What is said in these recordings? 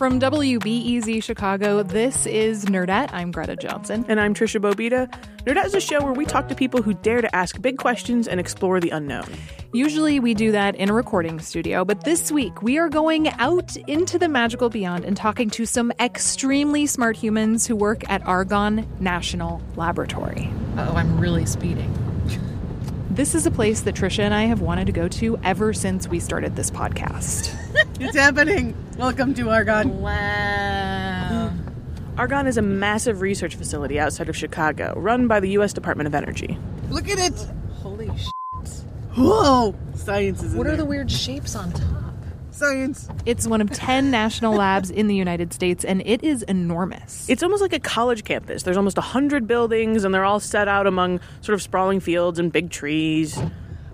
From WBEZ Chicago, this is Nerdette. I'm Greta Johnson. And I'm Tricia Bobeda. Nerdette is a show where we talk to people who dare to ask big questions and explore the unknown. Usually we do that in a recording studio, but this week we are going out into the magical beyond and talking to some extremely smart humans who work at Argonne National Laboratory. Oh, I'm really speeding. This is a place that Tricia and I have wanted to go to ever since we started this podcast. it's happening. Welcome to Argonne. Wow. Argonne is a massive research facility outside of Chicago, run by the U.S. Department of Energy. Look at it. Holy sh! Whoa! Science is in What are there. the weird shapes on top? Science. It's one of 10 national labs in the United States, and it is enormous. It's almost like a college campus. There's almost 100 buildings, and they're all set out among sort of sprawling fields and big trees.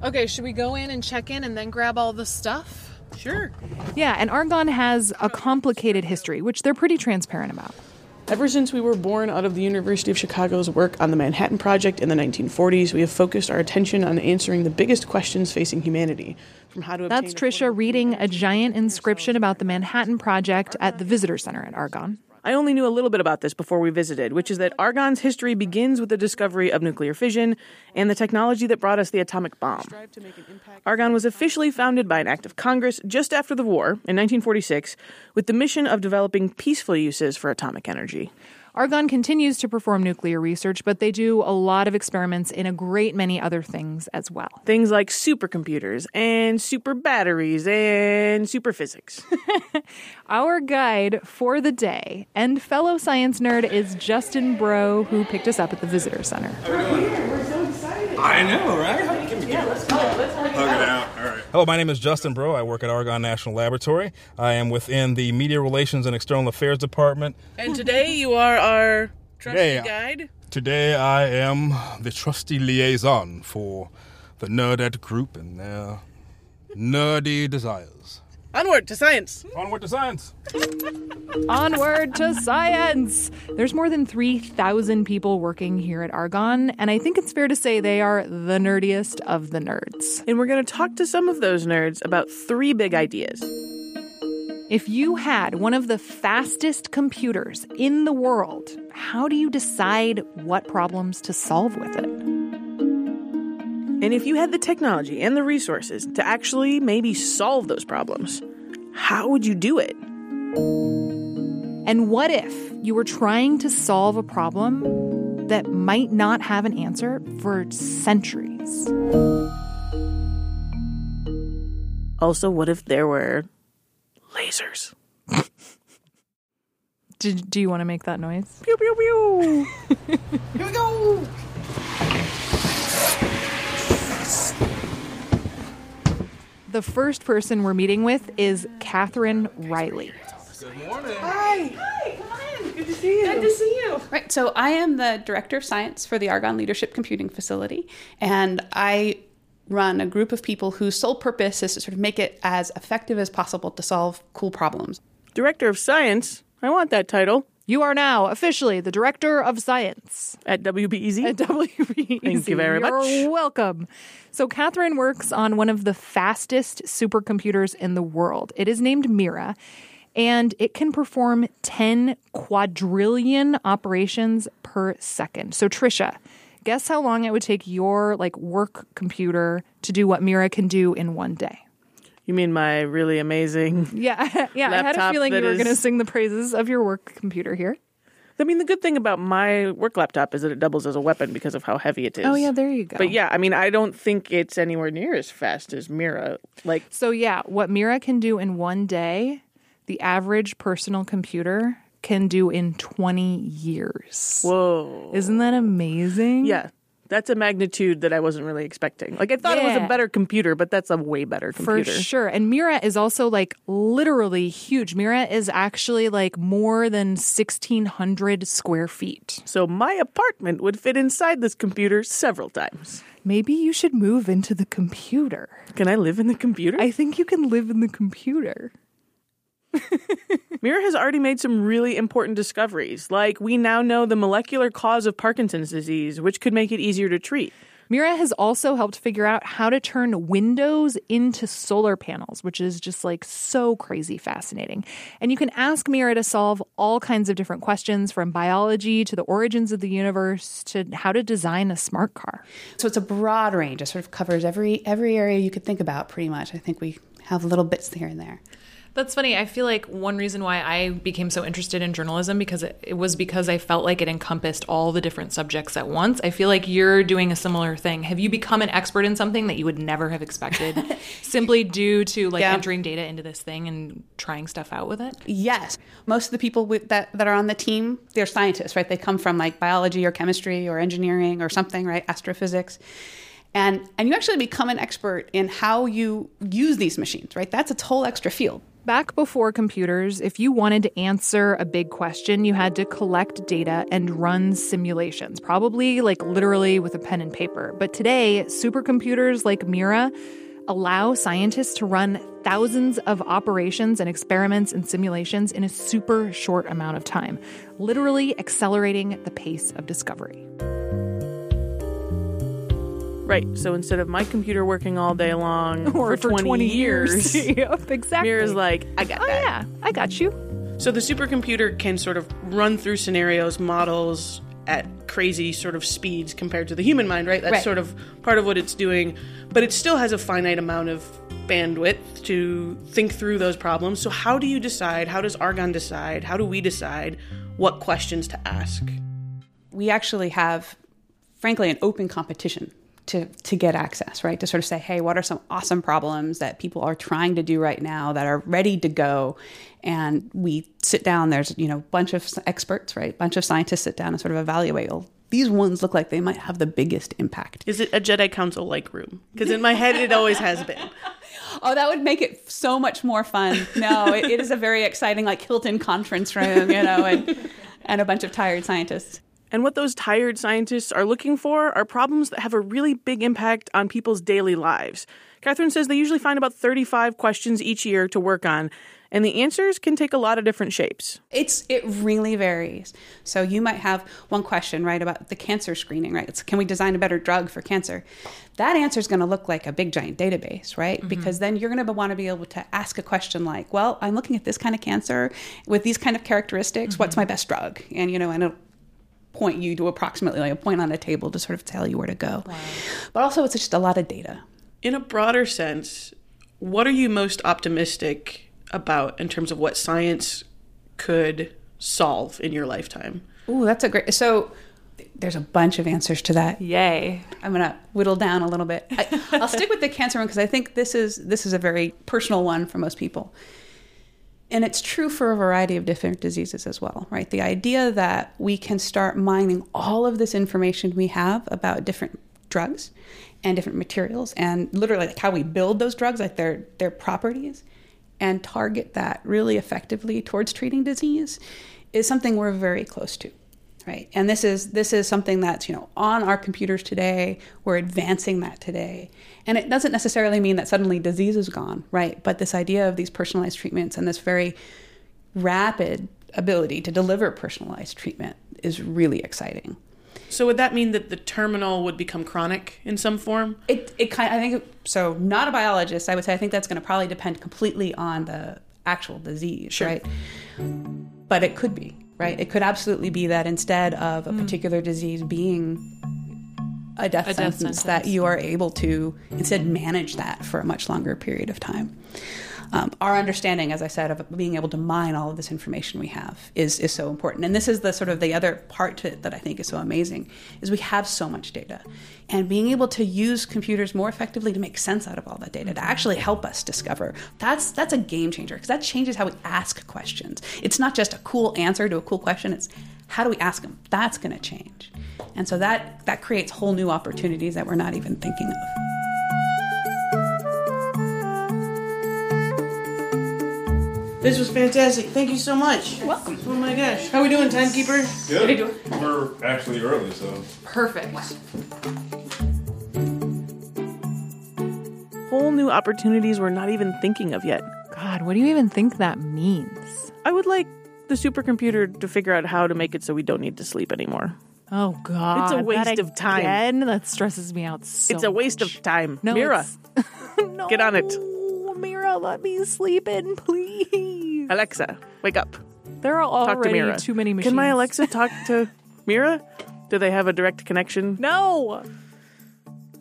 Okay, should we go in and check in and then grab all the stuff? Sure. yeah, and Argonne has a complicated history, which they're pretty transparent about. Ever since we were born out of the University of Chicago's work on the Manhattan Project in the 1940s, we have focused our attention on answering the biggest questions facing humanity. From how to That's Tricia reading a giant inscription about the Manhattan Project at the Visitor Center at Argonne. I only knew a little bit about this before we visited, which is that Argonne's history begins with the discovery of nuclear fission and the technology that brought us the atomic bomb. Argonne was officially founded by an act of Congress just after the war, in 1946, with the mission of developing peaceful uses for atomic energy. Argonne continues to perform nuclear research, but they do a lot of experiments in a great many other things as well. Things like supercomputers and super batteries and super physics. Our guide for the day and fellow science nerd is Justin Breaux, who picked us up at the Visitor Center. We're here. We're so excited. I know, right? Give me, yeah, let's go. Let's hug it out. All right. Hello, my name is Justin Breaux. I work at Argonne National Laboratory. I am within the Media Relations and External Affairs Department. and today you are our trusty Today- uh, guide. Today, I am the trusty liaison for the Nerdette Group and their nerdy desires. Onward to science. Onward to science. Onward to science! There's more than 3,000 people working here at Argonne, and I think it's fair to say they are the nerdiest of the nerds. And we're going to talk to some of those nerds about three big ideas. If you had one of the fastest computers in the world, how do you decide what problems to solve with it? And if you had the technology and the resources to actually maybe solve those problems, how would you do it? And what if you were trying to solve a problem that might not have an answer for centuries? Also, what if there were lasers? Do, do you want to make that noise? Pew pew pew. Here we go. The first person we're meeting with is Katherine Riley. Good morning. Hi. Hi. Come on. Good to see you. Good to see you. Right. So I am the director of science for the Argonne Leadership Computing Facility, and I run a group of people whose sole purpose is to sort of make it as effective as possible to solve cool problems. Director of Science. I want that title You are now officially the director of science at WBEZ. at WBEZ. Thank you very You're much. welcome. So, Katherine works on one of the fastest supercomputers in the world. It is named Mira, and it can perform 10 quadrillion operations per second. So, Tricia, guess how long it would take your like work computer to do what Mira can do in one day? You mean my really amazing? Yeah, yeah. I had a feeling you were is- going to sing the praises of your work computer here. I mean, the good thing about my work laptop is that it doubles as a weapon because of how heavy it is. Oh yeah, there you go. But yeah, I mean, I don't think it's anywhere near as fast as Mira. Like, So yeah, what Mira can do in one day, the average personal computer can do in 20 years. Whoa. Isn't that amazing? Yeah. That's a magnitude that I wasn't really expecting. Like I thought it was a better computer, but that's a way better computer. For sure. And Mira is also like literally huge. Mira is actually like more than 1,600 square feet. So my apartment would fit inside this computer several times. Maybe you should move into the computer. Can I live in the computer? I think you can live in the computer. Mira has already made some really important discoveries, like we now know the molecular cause of Parkinson's disease, which could make it easier to treat. Mira has also helped figure out how to turn windows into solar panels, which is just like so crazy fascinating. And you can ask Mira to solve all kinds of different questions from biology to the origins of the universe to how to design a smart car. So it's a broad range. It sort of covers every every area you could think about pretty much. I think we have little bits here and there. That's funny. I feel like one reason why I became so interested in journalism because it, it was because I felt like it encompassed all the different subjects at once. I feel like you're doing a similar thing. Have you become an expert in something that you would never have expected simply due to like Yeah. entering data into this thing and trying stuff out with it? Yes, most of the people with, that that are on the team, they're scientists, right? They come from like biology or chemistry or engineering or something, right? Astrophysics. And and you actually become an expert in how you use these machines, right? That's a whole extra field. Back before computers, if you wanted to answer a big question, you had to collect data and run simulations, probably like literally with a pen and paper. But today, supercomputers like Mira allow scientists to run thousands of operations and experiments and simulations in a super short amount of time, literally accelerating the pace of discovery. Right. So instead of my computer working all day long Or for, 20, years, yep, exactly. Mira's like, I got oh, that. yeah, I got you. So the supercomputer can sort of run through scenarios, models at crazy sort of speeds compared to the human mind, right? That's Right. sort of part of what it's doing, but it still has a finite amount of bandwidth to think through those problems. So how do you decide? How does Argonne decide? How do we decide what questions to ask? we actually have, frankly, an open competition to, to get access, right? To sort of say, hey, what are some awesome problems that people are trying to do right now that are ready to go? And we sit down, there's, you know, a bunch of experts, right? A bunch of scientists sit down and sort of evaluate, well, these ones look like they might have the biggest impact. Is it a Jedi Council like room? Because in my head, it always has been. Oh, that would make it so much more fun. No, it, it is a very exciting, like Hilton conference room, you know, and, and a bunch of tired scientists. And what those tired scientists are looking for are problems that have a really big impact on people's daily lives. Katherine says they usually find about 35 questions each year to work on, and the answers can take a lot of different shapes. It's it really varies. So you might have one question, right, about the cancer screening, right? It's can we design a better drug for cancer? That answer is going to look like a big giant database, right? Mm-hmm. Because then you're going to want to be able to ask a question like, "Well, I'm looking at this kind of cancer with these kind of characteristics. Mm-hmm. What's my best drug?" And you know, and it'll point you to approximately like a point on a table to sort of tell you where to go. But also, it's just a lot of data. In a broader sense, what are you most optimistic about in terms of what science could solve in your lifetime? Ooh, that's a great. So there's a bunch of answers to that. Yay. I'm gonna whittle down a little bit. I, I'll stick with the cancer one because I think this is this is a very personal one for most people, and it's true for a variety of different diseases as well, right? The idea that we can start mining all of this information we have about different drugs and different materials, and literally like how we build those drugs, like their their properties, and target that really effectively towards treating disease, is something we're very close to right. And this is this is something that's you know on our computers today. We're advancing that today. And it doesn't necessarily mean that suddenly disease is gone. Right. But this idea of these personalized treatments and this very rapid ability to deliver personalized treatment is really exciting. So would that mean that the terminal would become chronic in some form? it, it kind I think so not a biologist. I would say I think that's going to probably depend completely on the actual disease Sure. right? But it could be right? It could absolutely be that instead of a hmm. particular disease being a death, A death sentence, sentence. that you are able to instead manage that for a much longer period of time Um, our understanding, as I said, of being able to mine all of this information we have is, is so important. And this is the sort of the other part to it that I think is so amazing is we have so much data. And being able to use computers more effectively to make sense out of all that data, to actually help us discover, that's that's a game changer because that changes how we ask questions. It's not just a cool answer to a cool question, it's how do we ask them? That's going to change. And so that that creates whole new opportunities that we're not even thinking of. This was fantastic. Thank you so much. You're welcome. Oh my gosh. How are we doing, timekeeper? Good. We're actually early, so. Perfect. Whole new opportunities we're not even thinking of yet. God, what do you even think that means? I would like the supercomputer to figure out how to make it so we don't need to sleep anymore. Oh God, It's a waste that of time. Again? That stresses me out so it's a waste much. of time. No, Mira, no, Get on it. Mira. Let me sleep in, please. Alexa, wake up. There are Talk to already Mira. too many machines. Can my Alexa talk to Mira? Do they have a direct connection? No,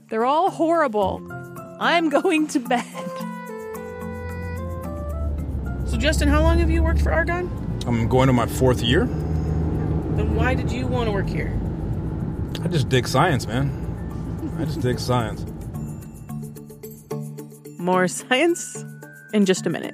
they're all horrible. I'm going to bed. So, Justin, how long have you worked for Argonne? I'm going to my fourth year. Then why did you want to work here? I just dig science, man. I just dig science. More science in just a minute.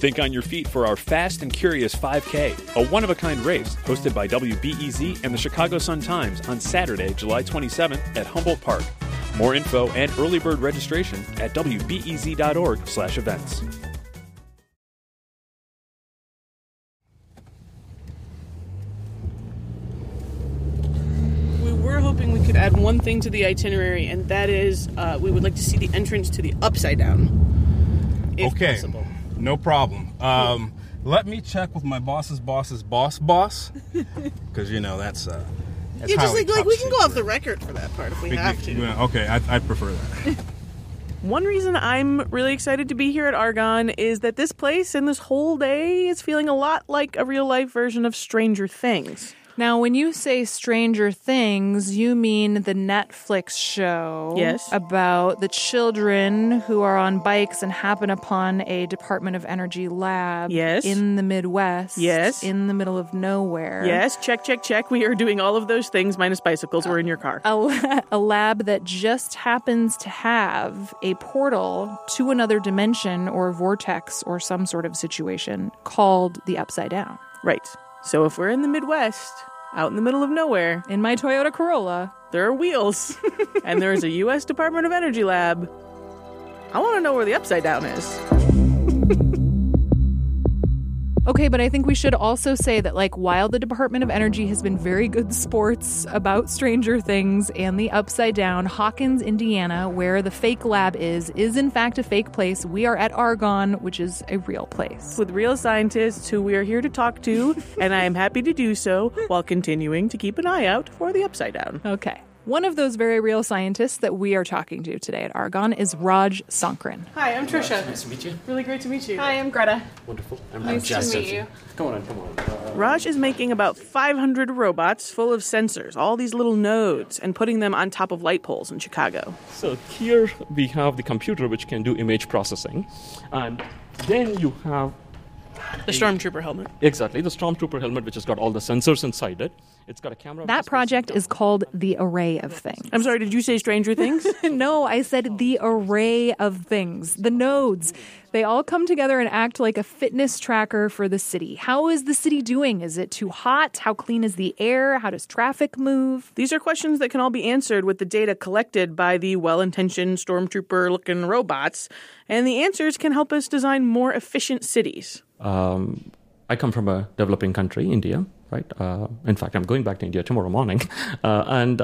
Think on your feet for our Fast and Curious 5K, a one of a kind race hosted by WBEZ and the Chicago Sun Times on Saturday, July 27th at Humboldt Park. More info and early bird registration at wbez.org/events. We were hoping we could add one thing to the itinerary, and that is uh, we would like to see the entrance to the Upside Down. If okay, possible. No problem. Um, let me check with my boss's boss's boss boss, because you know that's uh, that's Yeah, just like, like we can go off the record for that part if we secret. have to. Yeah, Okay, I, I prefer that. One reason I'm really excited to be here at Argonne is that this place and this whole day is feeling a lot like a real life version of Stranger Things. Now, when you say Stranger Things, you mean the Netflix show Yes. about the children who are on bikes and happen upon a Department of Energy lab Yes. in the Midwest. Yes. In the middle of nowhere. Yes, check, check, check. We are doing all of those things minus bicycles. We're in your car. A, a lab that just happens to have a portal to another dimension or vortex or some sort of situation called the Upside Down. Right. So if we're in the Midwest, out in the middle of nowhere, In my Toyota Corolla, there are wheels, and there is a U.S. Department of Energy lab. I want to know where the Upside Down is. Okay, but I think we should also say that, like, while the Department of Energy has been very good sports about Stranger Things and the Upside Down, Hawkins, Indiana, where the fake lab is, is in fact a fake place. We are at Argonne, which is a real place. with real scientists who we are here to talk to, and I am happy to do so while continuing to keep an eye out for the Upside Down. Okay. One of those very real scientists that we are talking to today at Argonne is Raj Sankaran. Hi, I'm Tricia. Nice to meet you. Really great to meet you. Hi, I'm Greta. Wonderful. I'm, Nice I'm to meet you. Come on, come on. Uh, Raj is making about 500 robots full of sensors, all these little nodes, and putting them on top of light poles in Chicago. so here we have the computer which can do image processing, and then you have The Stormtrooper helmet. exactly the Stormtrooper helmet which has got all the sensors inside it. It's got a camera. which That is project is called the Array of Things. I'm sorry, did you say Stranger Things? no, I said the array of things, the nodes. They all come together and act like a fitness tracker for the city. How is the city doing? Is it too hot? How clean is the air? How does traffic move? These are questions that can all be answered with the data collected by the well intentioned Stormtrooper looking robots, and the answers can help us design more efficient cities. Um, I come from a developing country, India, right? Uh, in fact, I'm going back to India tomorrow morning, uh, and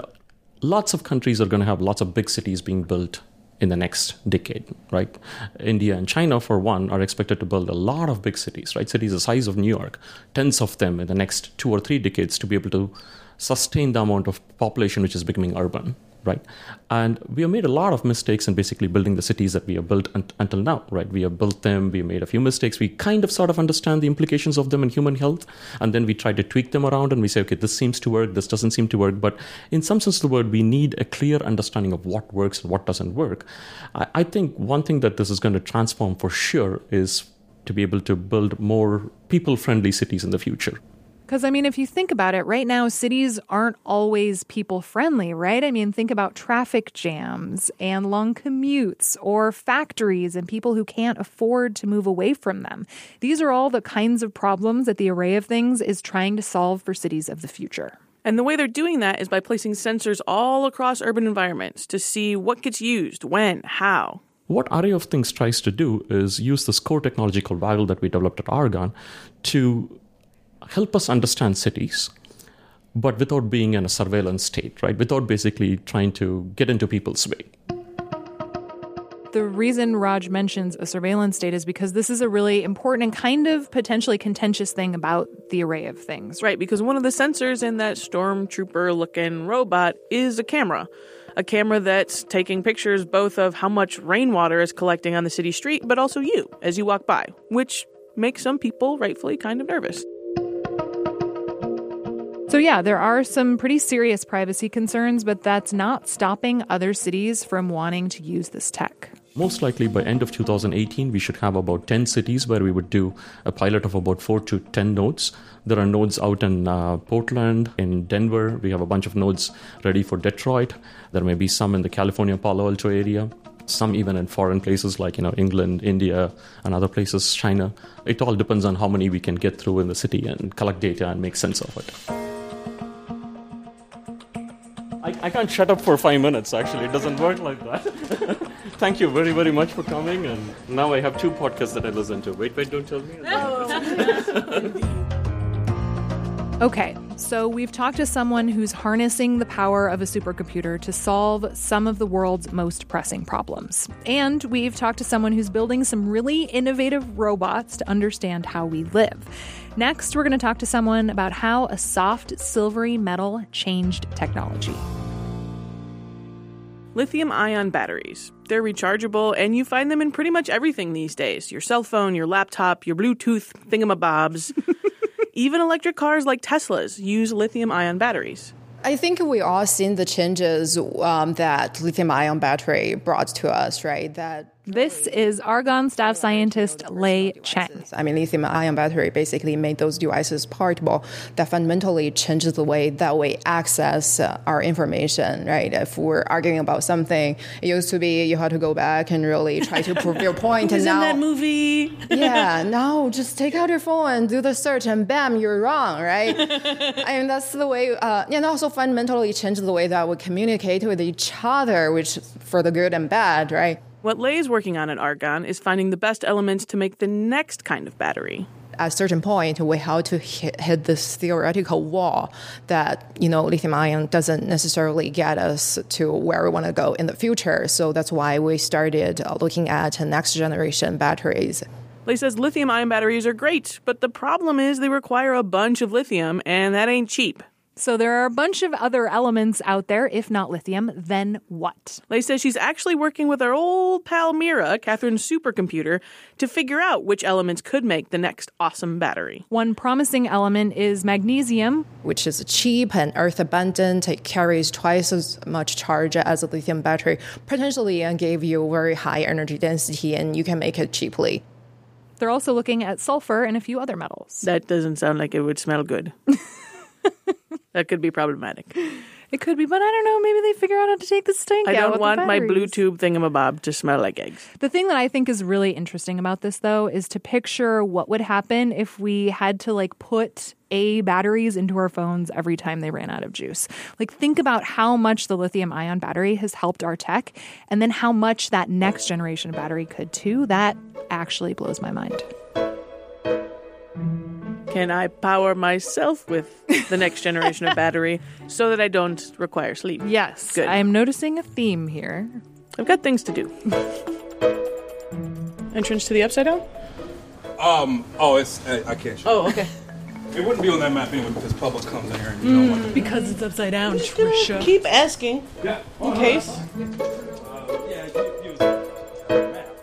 lots of countries are going to have lots of big cities being built in the next decade, right? India and China, for one, are expected to build a lot of big cities, right? Cities the size of New York, tens of them in the next two or three decades to be able to sustain the amount of population which is becoming urban, right? And we have made a lot of mistakes in basically building the cities that we have built un- until now, right? We have built them, we made a few mistakes, we kind of sort of understand the implications of them in human health, and then we try to tweak them around and we say, okay, this seems to work, this doesn't seem to work. But in some sense of the word, we need a clear understanding of what works and what doesn't work. I, I think one thing that this is going to transform for sure is to be able to build more people friendly cities in the future. Because, I mean, if you think about it, right now, cities aren't always people friendly, right? I mean, think about traffic jams and long commutes or factories and people who can't afford to move away from them. These are all the kinds of problems that the array of things is trying to solve for cities of the future. And the way they're doing that is by placing sensors all across urban environments to see what gets used, when, how. What Array of Things tries to do is use this core technology called Waggle that we developed at Argonne to help us understand cities, but without being in a surveillance state, right? Without basically trying to get into people's way. The reason Raj mentions a surveillance state is because this is a really important and kind of potentially contentious thing about the array of things. Right, because one of the sensors in that stormtrooper looking robot is a camera. A camera that's taking pictures both of how much rainwater is collecting on the city street, but also you as you walk by, which makes some people rightfully kind of nervous. So, yeah, there are some pretty serious privacy concerns, but that's not stopping other cities from wanting to use this tech. Most likely by end of 2018, we should have about 10 cities where we would do a pilot of about 4 to 10 nodes. There are nodes out in uh, Portland, in Denver. We have a bunch of nodes ready for Detroit. There may be some in the California Palo Alto area some even in foreign places like you know England, India, and other places, China. It all depends on how many we can get through in the city and collect data and make sense of it. I, I can't shut up for five minutes, actually. It doesn't work like that. Thank you very, very much for coming. And now I have two podcasts that I listen to. Wait, wait, don't tell me. Okay, so we've talked to someone who's harnessing the power of a supercomputer to solve some of the world's most pressing problems. And we've talked to someone who's building some really innovative robots to understand how we live. Next, we're going to talk to someone about how a soft, silvery metal changed technology. Lithium ion batteries. They're rechargeable, and you find them in pretty much everything these days your cell phone, your laptop, your Bluetooth thingamabobs. Even electric cars like Teslas use lithium ion batteries. I think we all seen the changes um, that lithium ion battery brought to us, right? That this is Argonne staff scientist Lei Chen. I mean, lithium ion battery basically made those devices portable that fundamentally changes the way that we access uh, our information, right? If we're arguing about something, it used to be you had to go back and really try to prove your point. and now, in that movie? yeah, now just take out your phone and do the search, and bam, you're wrong, right? I mean, that's the way, uh, and also fundamentally changes the way that we communicate with each other, which for the good and bad, right? What Lei is working on at Argonne is finding the best elements to make the next kind of battery. At a certain point, we have to hit, hit this theoretical wall that you know lithium ion doesn't necessarily get us to where we want to go in the future. So that's why we started uh, looking at next generation batteries. Lei says lithium ion batteries are great, but the problem is they require a bunch of lithium, and that ain't cheap. So there are a bunch of other elements out there, if not lithium, then what? Lei says she's actually working with our old pal Mira, Katherine's supercomputer, to figure out which elements could make the next awesome battery. One promising element is magnesium, which is cheap and earth abundant. It carries twice as much charge as a lithium battery, potentially, and give you very high energy density, and you can make it cheaply. They're also looking at sulfur and a few other metals. That doesn't sound like it would smell good. that could be problematic. It could be, but I don't know. Maybe they figure out how to take the stink I out. don't want my Bluetooth thingamabob to smell like eggs. The thing that I think is really interesting about this, though, is to picture what would happen if we had to like put A batteries into our phones every time they ran out of juice. Like, think about how much the lithium ion battery has helped our tech, and then how much that next generation battery could too. That actually blows my mind. Can I power myself with the next generation of battery so that I don't require sleep? Yes. Good. I'm noticing a theme here. I've got things to do. Entrance to the upside down? Um. Oh, it's I, I can't show. Oh, okay. It wouldn't be on that map anyway because public comes in here and you don't want to. Because it's upside down, Tricia. Keep asking Yeah. in case.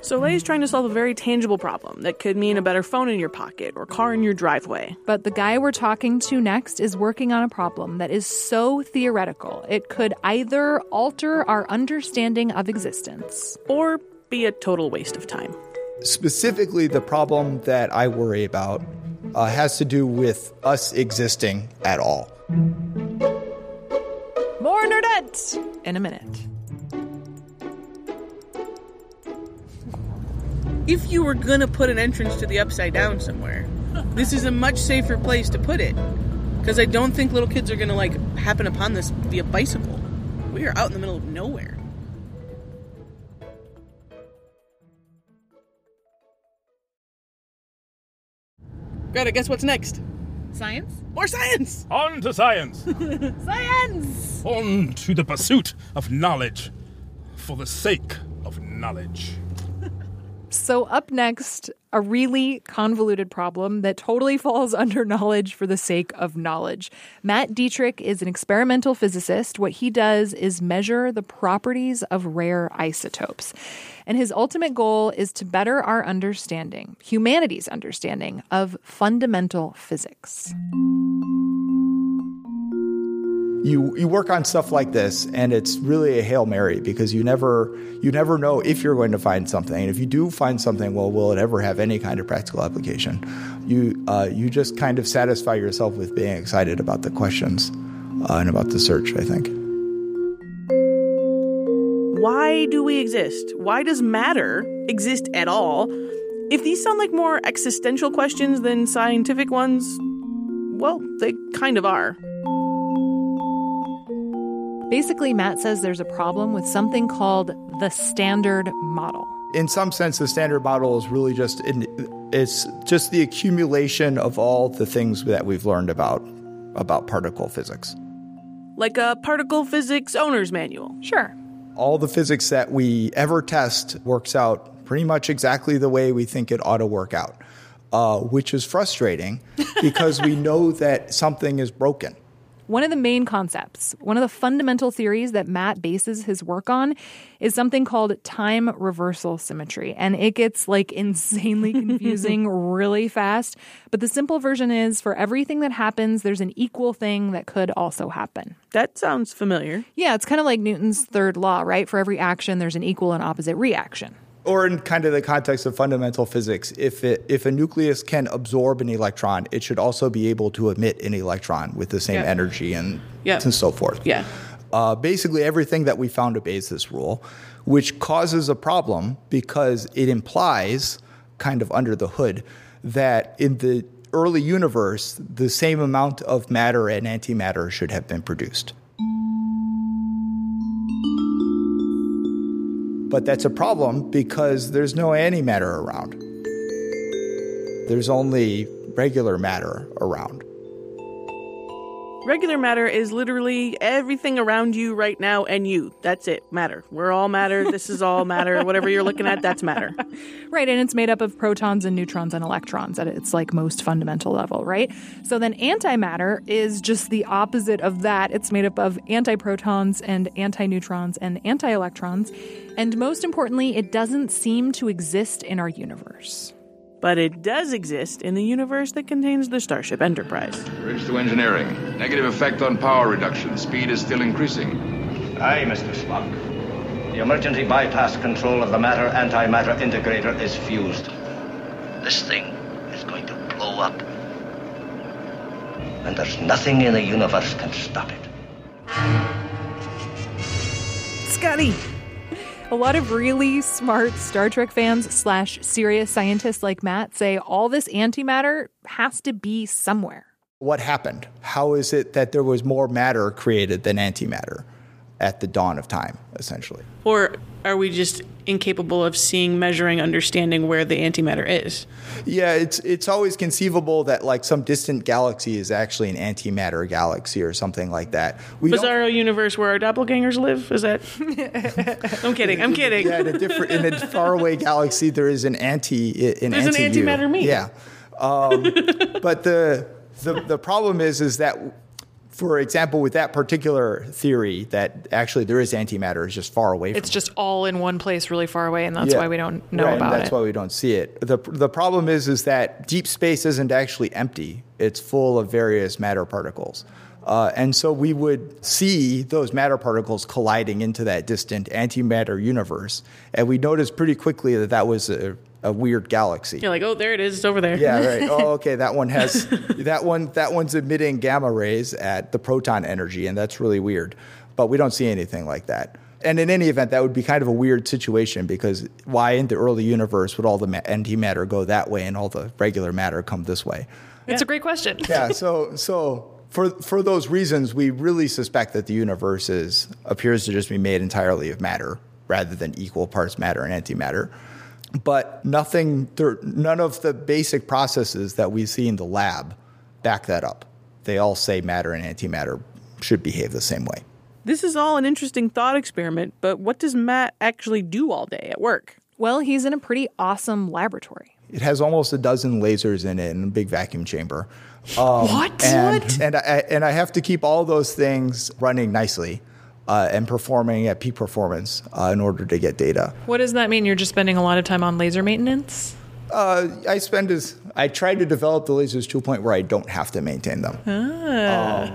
So Lei's trying to solve a very tangible problem that could mean a better phone in your pocket or car in your driveway. But the guy we're talking to next is working on a problem that is so theoretical it could either alter our understanding of existence or be a total waste of time. Specifically, the problem that I worry about uh, has to do with us existing at all. More Nerdette in a minute. If you were gonna put an entrance to the upside down somewhere, this is a much safer place to put it. Because I don't think little kids are gonna like happen upon this via bicycle. We are out in the middle of nowhere. Greta, guess what's next? Science? More science! On to science. Science! On to the pursuit of knowledge, for the sake of knowledge. So, up next, a really convoluted problem that totally falls under knowledge for the sake of knowledge. Matt Dietrich is an experimental physicist. What he does is measure the properties of rare isotopes. And his ultimate goal is to better our understanding, humanity's understanding, of fundamental physics. You you work on stuff like this and it's really a hail mary because you never you never know if you're going to find something and if you do find something well will it ever have any kind of practical application you uh, you just kind of satisfy yourself with being excited about the questions uh, and about the search i think Why do we exist? Why does matter exist at all? If these sound like more existential questions than scientific ones, well, they kind of are. Basically, Matt says there's a problem with something called the standard model. in some sense the standard model is really just in, it's just the accumulation of all the things that we've learned about about particle physics Like a particle physics owner's manual. Sure. all the physics that we ever test works out pretty much exactly the way we think it ought to work out, uh, which is frustrating because we know that something is broken. One of the main concepts, one of the fundamental theories that Matt bases his work on is something called time reversal symmetry. And it gets like insanely confusing really fast. But the simple version is for everything that happens, there's an equal thing that could also happen. That sounds familiar. Yeah, it's kind of like Newton's third law, right? For every action, there's an equal and opposite reaction. Or in kind of the context of fundamental physics, if it, if a nucleus can absorb an electron, it should also be able to emit an electron with the same Yeah. energy and, Yeah. and so forth. Yeah. uh, basically everything that we found obeys this rule, which causes a problem because it implies, kind of under the hood, that in the early universe, the same amount of matter and antimatter should have been produced. But that's a problem because there's no antimatter around. There's only regular matter around. Regular matter is literally everything around you right now and you. That's it. Matter. We're all matter. This is all matter. Whatever you're looking at, that's matter. Right, and it's made up of protons and neutrons and electrons at its like most fundamental level, right? So then antimatter is just the opposite of that. It's made up of antiprotons and antineutrons and antielectrons, and most importantly, it doesn't seem to exist in our universe. But it does exist in the universe that contains the Starship Enterprise. Bridge to engineering. Negative effect on power reduction. Speed is still increasing. Aye, Mr. Spock. The emergency bypass control of the matter antimatter integrator is fused. This thing is going to blow up. And there's nothing in the universe can stop it. Scotty! A lot of really smart Star Trek fans slash serious scientists like Matt say all this antimatter has to be somewhere. What happened? How is it that there was more matter created than antimatter at the dawn of time, essentially? Or are we just incapable of seeing, measuring, understanding where the antimatter is? Yeah, it's it's always conceivable that like some distant galaxy is actually an antimatter galaxy or something like that. We Bizarro universe where our doppelgangers live. Is that? I'm kidding. I'm kidding. Yeah, in a different, in a faraway galaxy, there is an anti. An There's anti an antimatter me. Yeah, um, but the the the problem is is that for example, with that particular theory, that actually there is antimatter is just far away. It's just all in one place, really far away, and that's Yeah. why we don't know Right, about that's it. why we don't see it. the The problem is, is that deep space isn't actually empty; it's full of various matter particles. Uh, and so we would see those matter particles colliding into that distant antimatter universe, and we noticed pretty quickly that that was a, a weird galaxy. You're like, oh, there it is. It's over there. Yeah, right. Oh, okay. That one has that one. That one's emitting gamma rays at the proton energy, and that's really weird. But we don't see anything like that. And in any event, that would be kind of a weird situation because why in the early universe would all the ma- antimatter go that way and all the regular matter come this way? It's a great question. yeah. So so for for those reasons, we really suspect that the universe is appears to just be made entirely of matter rather than equal parts matter and antimatter. But nothing, there, none of the basic processes that we see in the lab back that up. They all say matter and antimatter should behave the same way. This is all an interesting thought experiment, but what does Matt actually do all day at work? Well, he's in a pretty awesome laboratory. It has almost a dozen lasers in it and a big vacuum chamber. Um, What? And, What? And I, and I have to keep all those things running nicely uh, and performing at peak performance uh, in order to get data. What does that mean? You're just spending a lot of time on laser maintenance? Uh, I spend as I try to develop the lasers to a point where I don't have to maintain them. Ah.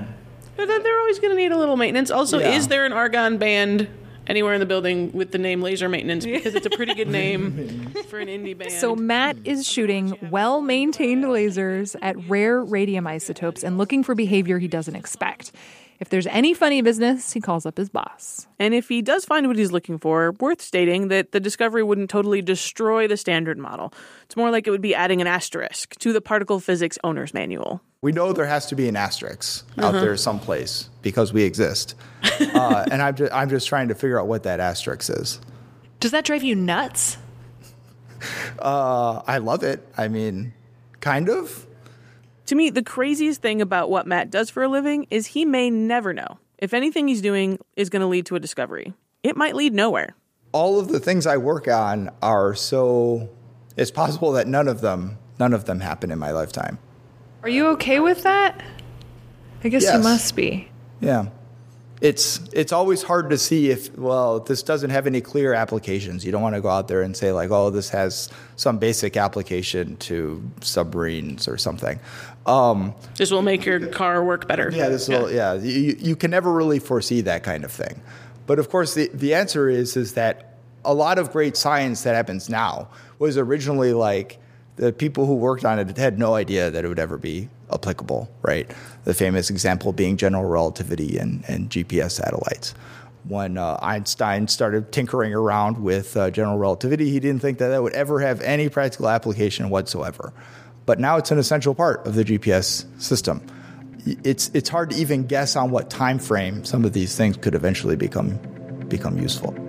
But then they're always going to need a little maintenance. Also, Yeah. is there an Argonne band anywhere in the building with the name Laser Maintenance? Because it's a pretty good name for an indie band. So Matt is shooting well-maintained lasers at rare radium isotopes and looking for behavior he doesn't expect. If there's any funny business, he calls up his boss. And if he does find what he's looking for, worth stating that the discovery wouldn't totally destroy the standard model. It's more like it would be adding an asterisk to the particle physics owner's manual. We know there has to be an asterisk out Uh-huh. there someplace because we exist, uh, and I'm just, I'm just trying to figure out what that asterisk is. Does that drive you nuts? Uh, I love it. I mean, kind of. To me, the craziest thing about what Matt does for a living is he may never know if anything he's doing is going to lead to a discovery. It might lead nowhere. All of the things I work on are so. It's possible that none of them, none of them happen in my lifetime. Are you okay with that? I guess you must be. Yeah. It's it's always hard to see if well this doesn't have any clear applications. You don't want to go out there and say like oh this has some basic application to submarines or something. Um, this will make your car work better. yeah, this will yeah. You, you can never really foresee that kind of thing. But of course the the answer is is that a lot of great science that happens now was originally like the people who worked on it had no idea that it would ever be applicable, right? The famous example being general relativity and, and GPS satellites. When uh, Einstein started tinkering around with uh, general relativity, he didn't think that that would ever have any practical application whatsoever. But now it's an essential part of the GPS system. It's, it's hard to even guess on what time frame some of these things could eventually become, become useful.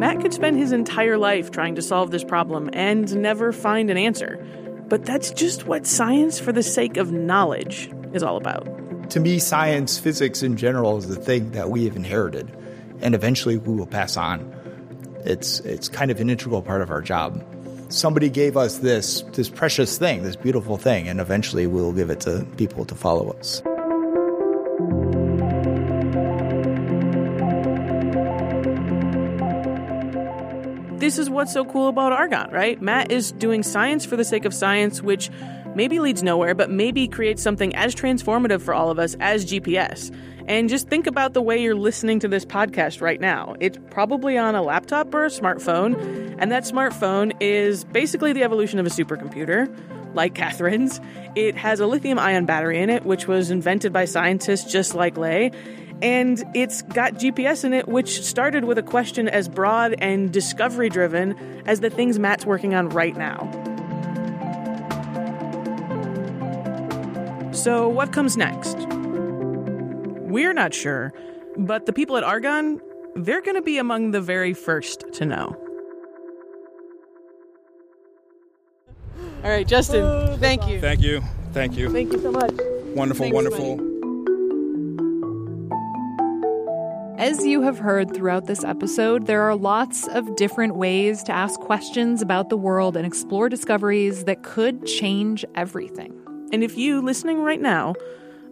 Matt could spend his entire life trying to solve this problem and never find an answer. But that's just what science for the sake of knowledge is all about. To me, science, physics in general, is the thing that we have inherited, and eventually we will pass on. It's it's kind of an integral part of our job. Somebody gave us this this precious thing, this beautiful thing, and eventually we will give it to people to follow us. This is what's so cool about Argonne, right? Matt is doing science for the sake of science, which maybe leads nowhere, but maybe creates something as transformative for all of us as GPS. And just think about the way you're listening to this podcast right now. It's probably on a laptop or a smartphone, and that smartphone is basically the evolution of a supercomputer, like Katherine's. It has a lithium ion battery in it, which was invented by scientists just like Lei. And it's got GPS in it, which started with a question as broad and discovery driven as the things Matt's working on right now. So, what comes next? We're not sure, but the people at Argonne, they're going to be among the very first to know. All right, Justin, oh, thank you. Thank you. Thank you. Thank you so much. Wonderful, Thanks, wonderful. As you have heard throughout this episode, there are lots of different ways to ask questions about the world and explore discoveries that could change everything. And if you listening right now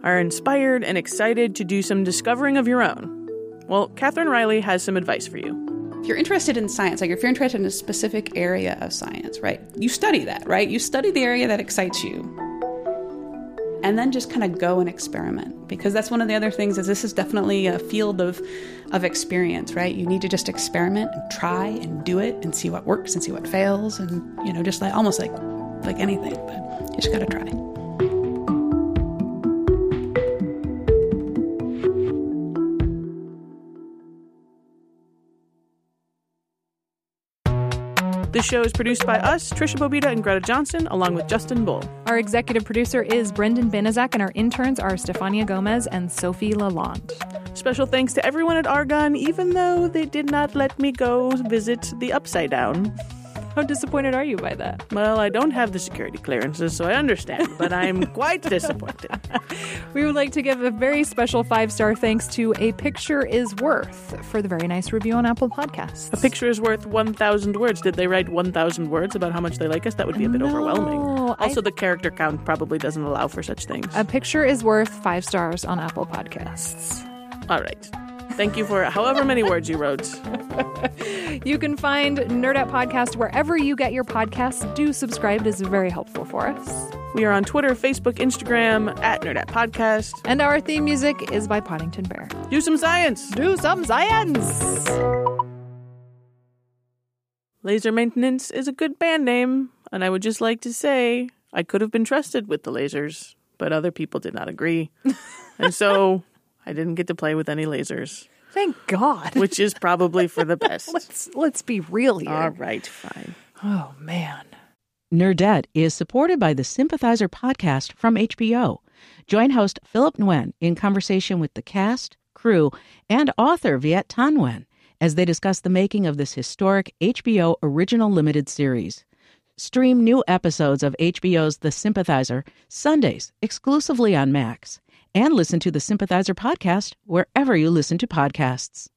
are inspired and excited to do some discovering of your own, well, Katherine Riley has some advice for you. If you're interested in science, like if you're interested in a specific area of science, right, you study that, right? You study the area that excites you. And then just kind of go and experiment because that's one of the other things is this is definitely a field of of experience, right? You need to just experiment and try and do it and see what works and see what fails and you know just like almost like like anything, but you just got to try. This show is produced by us, Tricia Bobeda and Greta Johnson, along with Justin Breaux. Our executive producer is Brendan Banaszak, and our interns are Stefania Gomez and Sophie Lalonde. Special thanks to everyone at Argonne, even though they did not let me go visit the Upside Down. How disappointed are you by that? Well, I don't have the security clearances, so I understand, but I'm quite disappointed. We would like to give a very special five star thanks to A Picture is Worth for the very nice review on Apple Podcasts. A picture is worth 1,000 words. Did they write 1,000 words about how much they like us? That would be a bit No, overwhelming. I- Also, the character count probably doesn't allow for such things. A Picture is Worth five stars on Apple Podcasts. All right. Thank you for however many words you wrote. You can find Nerdette Podcast wherever you get your podcasts. Do subscribe, it is very helpful for us. We are on Twitter, Facebook, Instagram, at Nerdette Podcast. And our theme music is by Poddington Bear. Do some science. Do some science. Laser Maintenance is a good band name, and I would just like to say I could have been trusted with the lasers, but other people did not agree. and so I didn't get to play with any lasers, Thank God. which is probably for the best. let's let's be real here. All right, fine. Oh man. Nerdette is supported by the Sympathizer podcast from HBO. Join host Philip Nguyen in conversation with the cast, crew, and author Viet Thanh Nguyen as they discuss the making of this historic HBO original limited series. Stream new episodes of HBO's The Sympathizer Sundays exclusively on Max, and listen to the Sympathizer podcast wherever you listen to podcasts.